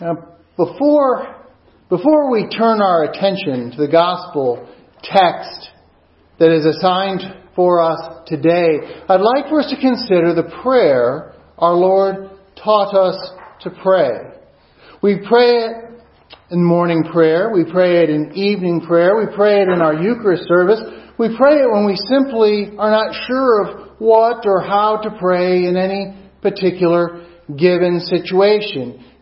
Now, before, before we turn our attention to the gospel text that is assigned for us today, I'd like for us to consider the prayer our Lord taught us to pray. We pray it in morning prayer, we pray it in evening prayer, we pray it in our Eucharist service, we pray it when we simply are not sure of what or how to pray in any particular given situation.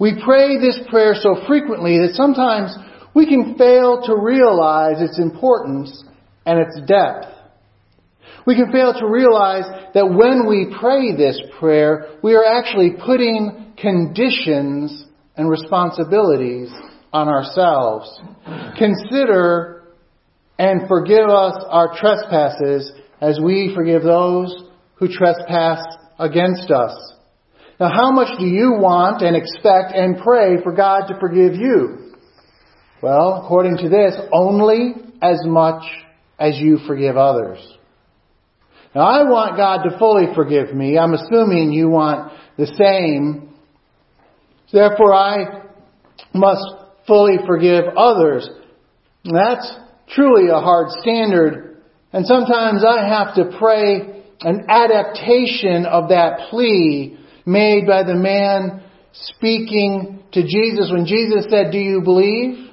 We pray this prayer so frequently that sometimes we can fail to realize its importance and its depth. We can fail to realize that when we pray this prayer, we are actually putting conditions and responsibilities on ourselves. Consider and forgive us our trespasses as we forgive those who trespass against us. Now, how much do you want and expect and pray for God to forgive you? Well, according to this, only as much as you forgive others. Now, I want God to fully forgive me. I'm assuming you want the same. Therefore, I must fully forgive others. That's truly a hard standard. And sometimes I have to pray an adaptation of that plea made by the man speaking to Jesus when Jesus said, Do you believe?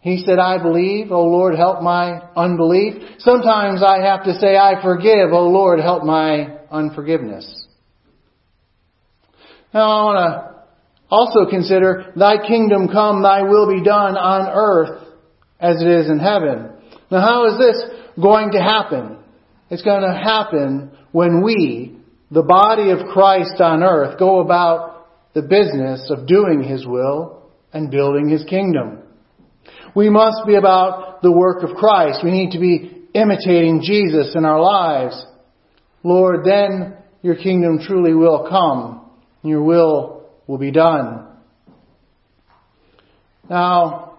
He said, I believe. Oh Lord, help my unbelief. Sometimes I have to say, I forgive. Oh Lord, help my unforgiveness. Now I want to also consider, Thy kingdom come, Thy will be done on earth as it is in heaven. Now how is this going to happen? It's going to happen when we, the body of Christ on earth, go about the business of doing His will and building His kingdom. We must be about the work of Christ. We need to be imitating Jesus in our lives. Lord, then your kingdom truly will come. And Your will will be done. Now,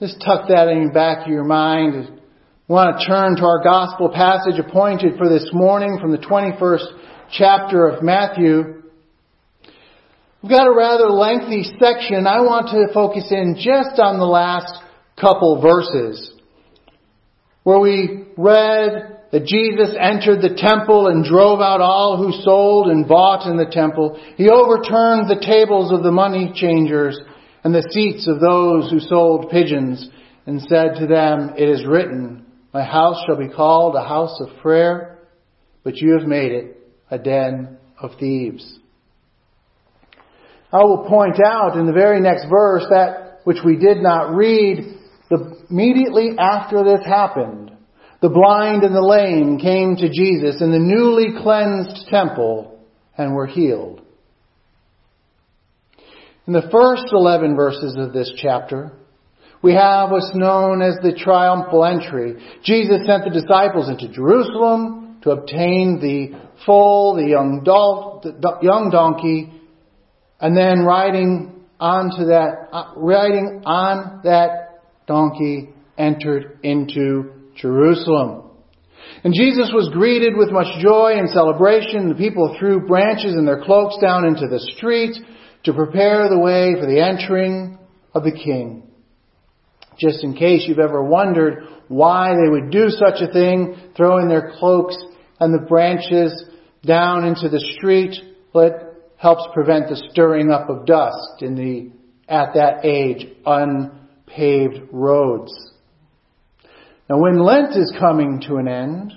just tuck that in the back of your mind we want to turn to our gospel passage appointed for this morning from the 21st chapter of Matthew. We've got a rather lengthy section. I want to focus in just on the last couple verses where we read that Jesus entered the temple and drove out all who sold and bought in the temple. He overturned the tables of the money changers and the seats of those who sold pigeons and said to them, It is written, my house shall be called a house of prayer, but you have made it a den of thieves. I will point out in the very next verse that which we did not read, immediately after this happened, the blind and the lame came to Jesus in the newly cleansed temple and were healed. In the first 11 verses of this chapter, we have what's known as the triumphal entry. Jesus sent the disciples into Jerusalem to obtain the foal, the young, the young donkey, and then riding onto that, uh, riding on that donkey, entered into Jerusalem. And Jesus was greeted with much joy and celebration. The people threw branches and their cloaks down into the street to prepare the way for the entering of the King. Just in case you've ever wondered why they would do such a thing, throwing their cloaks and the branches down into the street, it helps prevent the stirring up of dust in the, at that age, unpaved roads. Now when Lent is coming to an end,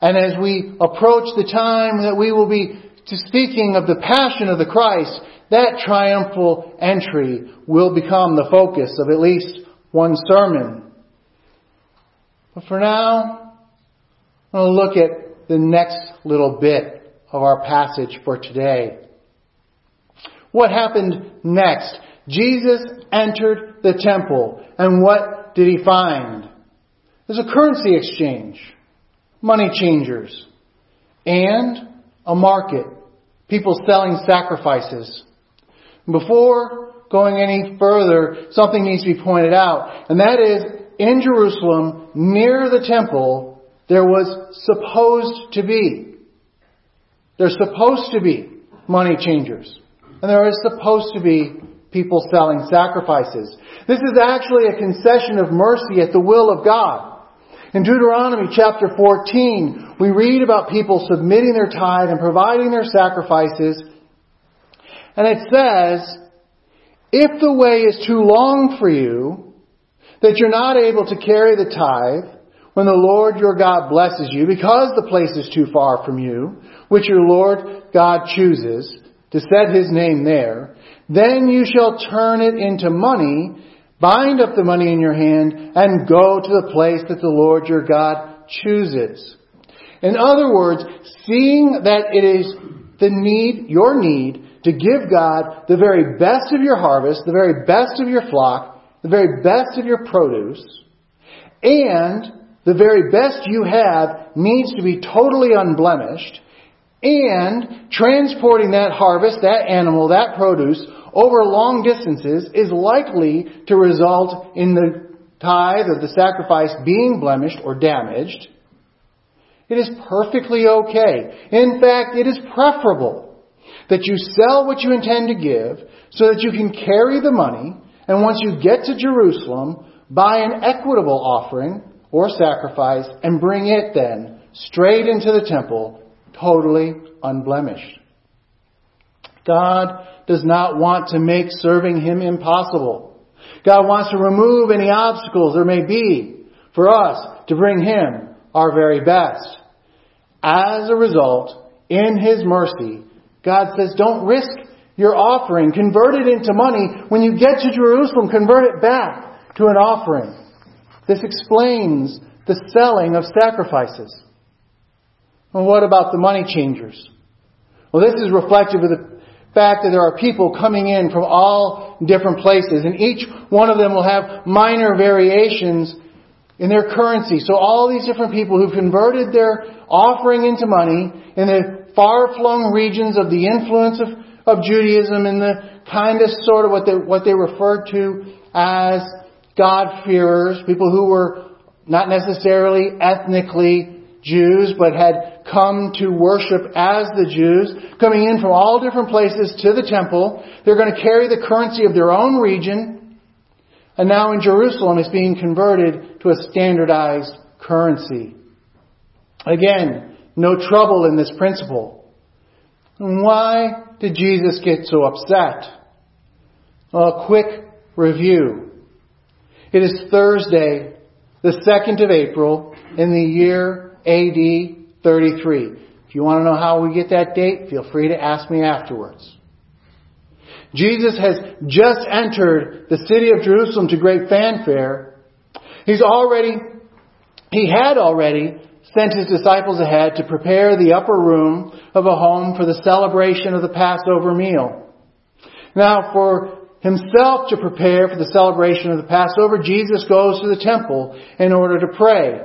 and as we approach the time that we will be speaking of the passion of the Christ, that triumphal entry will become the focus of at least one sermon. But for now, I want to look at the next little bit of our passage for today. What happened next? Jesus entered the temple, and what did he find? There's a currency exchange, money changers, and a market, people selling sacrifices. Before going any further, something needs to be pointed out, and that is in Jerusalem, near the temple, there was supposed to be. There's supposed to be money changers. And there is supposed to be people selling sacrifices. This is actually a concession of mercy at the will of God. In Deuteronomy chapter 14, we read about people submitting their tithe and providing their sacrifices. And it says, if the way is too long for you, that you're not able to carry the tithe, when the Lord your God blesses you, because the place is too far from you, which your Lord God chooses to set his name there, then you shall turn it into money, bind up the money in your hand, and go to the place that the Lord your God chooses. In other words, seeing that it is the need, your need, to give God the very best of your harvest, the very best of your flock, the very best of your produce, and the very best you have needs to be totally unblemished, and transporting that harvest, that animal, that produce over long distances is likely to result in the tithe or the sacrifice being blemished or damaged. It is perfectly okay. In fact, it is preferable that you sell what you intend to give so that you can carry the money and once you get to Jerusalem, buy an equitable offering or sacrifice and bring it then straight into the temple totally unblemished. God does not want to make serving Him impossible. God wants to remove any obstacles there may be for us to bring Him our very best. As a result, in His mercy, God says, don't risk your offering. Convert it into money. When you get to Jerusalem, convert it back to an offering. This explains the selling of sacrifices. Well, what about the money changers? Well, this is reflective of the fact that there are people coming in from all different places, and each one of them will have minor variations in their currency. So all these different people who've converted their offering into money in the far-flung regions of the influence of, of Judaism and the kind of sort of what they, what they referred to as God-fearers, people who were not necessarily ethnically Jews, but had come to worship as the Jews, coming in from all different places to the temple. They're going to carry the currency of their own region. And now in Jerusalem, it's being converted to a standardized currency. Again, no trouble in this principle. Why did Jesus get so upset? Well, a quick review. It is Thursday, the 2nd of April, in the year AD 33. If you want to know how we get that date, feel free to ask me afterwards. Jesus has just entered the city of Jerusalem to great fanfare. He's already, he had already sent his disciples ahead to prepare the upper room of a home for the celebration of the Passover meal. Now, for himself to prepare for the celebration of the Passover, Jesus goes to the temple in order to pray.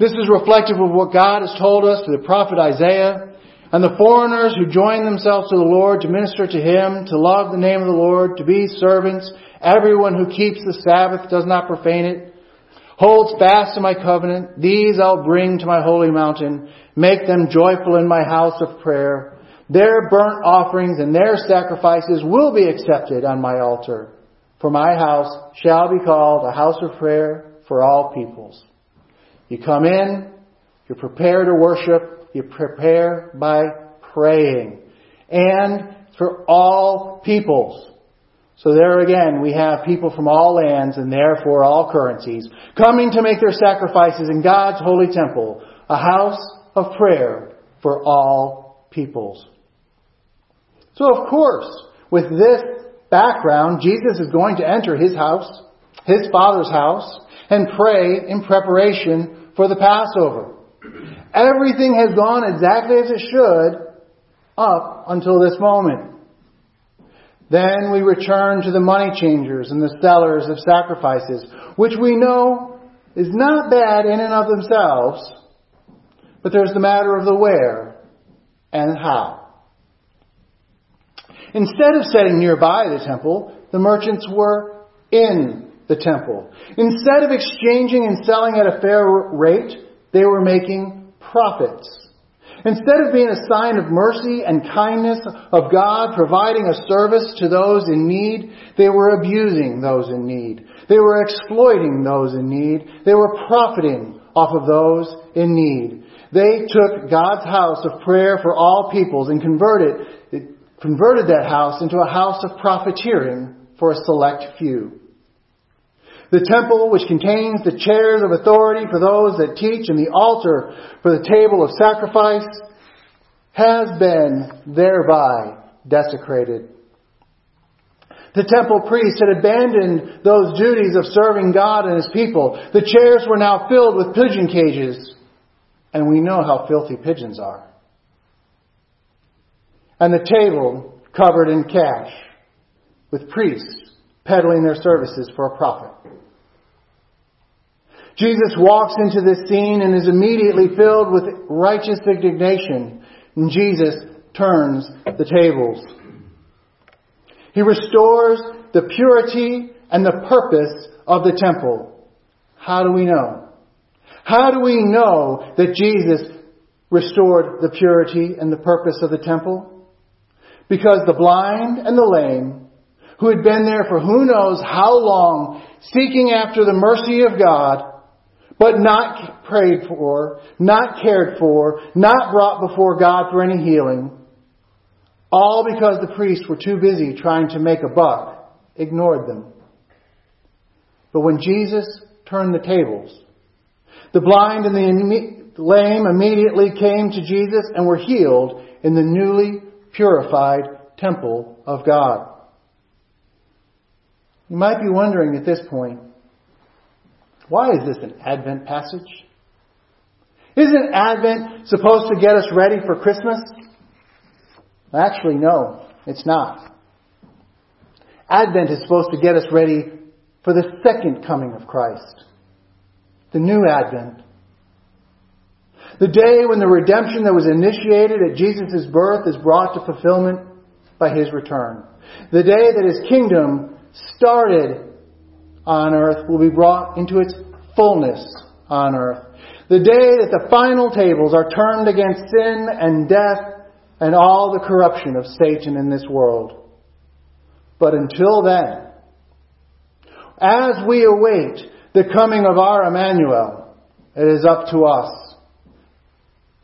This is reflective of what God has told us through the prophet Isaiah. And the foreigners who join themselves to the Lord to minister to Him, to love the name of the Lord, to be servants, everyone who keeps the Sabbath does not profane it, holds fast to my covenant, these I'll bring to my holy mountain, make them joyful in my house of prayer. Their burnt offerings and their sacrifices will be accepted on my altar. For my house shall be called a house of prayer for all peoples. You come in, you prepare to worship, you prepare by praying. And for all peoples. So there again, we have people from all lands and therefore all currencies coming to make their sacrifices in God's holy temple, a house of prayer for all peoples. So of course, with this background, Jesus is going to enter his house, his father's house, and pray in preparation for the Passover. Everything has gone exactly as it should up until this moment. Then we return to the money changers and the sellers of sacrifices, which we know is not bad in and of themselves, but there's the matter of the where and how. Instead of setting nearby the temple, the merchants were in the temple. Instead of exchanging and selling at a fair rate, they were making profits. Instead of being a sign of mercy and kindness of God, providing a service to those in need, they were abusing those in need. They were exploiting those in need. They were profiting off of those in need. They took God's house of prayer for all peoples and converted, converted that house into a house of profiteering for a select few. The temple, which contains the chairs of authority for those that teach and the altar for the table of sacrifice, has been thereby desecrated. The temple priests had abandoned those duties of serving God and his people. The chairs were now filled with pigeon cages, and we know how filthy pigeons are. And the table covered in cash, with priests peddling their services for a profit. Jesus walks into this scene and is immediately filled with righteous indignation. And Jesus turns the tables. He restores the purity and the purpose of the temple. How do we know? How do we know that Jesus restored the purity and the purpose of the temple? Because the blind and the lame, who had been there for who knows how long, seeking after the mercy of God, but not prayed for, not cared for, not brought before God for any healing, all because the priests were too busy trying to make a buck, ignored them. But when Jesus turned the tables, the blind and the lame immediately came to Jesus and were healed in the newly purified temple of God. You might be wondering at this point, why is this an Advent passage? Isn't Advent supposed to get us ready for Christmas? Actually, no, it's not. Advent is supposed to get us ready for the second coming of Christ. The new Advent. The day when the redemption that was initiated at Jesus' birth is brought to fulfillment by His return. The day that His kingdom started on earth will be brought into its fullness on earth. The day that the final tables are turned against sin and death and all the corruption of Satan in this world. But until then, as we await the coming of our Emmanuel, it is up to us.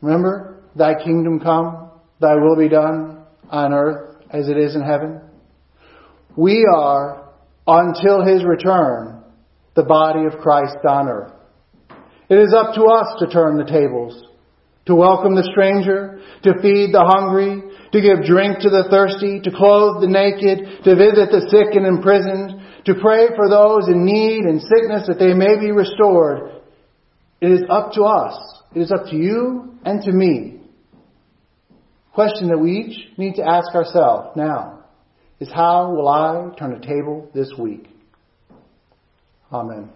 Remember, thy kingdom come, thy will be done on earth as it is in heaven. We are until his return, the body of Christ on earth. It is up to us to turn the tables, to welcome the stranger, to feed the hungry, to give drink to the thirsty, to clothe the naked, to visit the sick and imprisoned, to pray for those in need and sickness that they may be restored. It is up to us. It is up to you and to me. Question that we each need to ask ourselves now is how will I turn a table this week? Amen.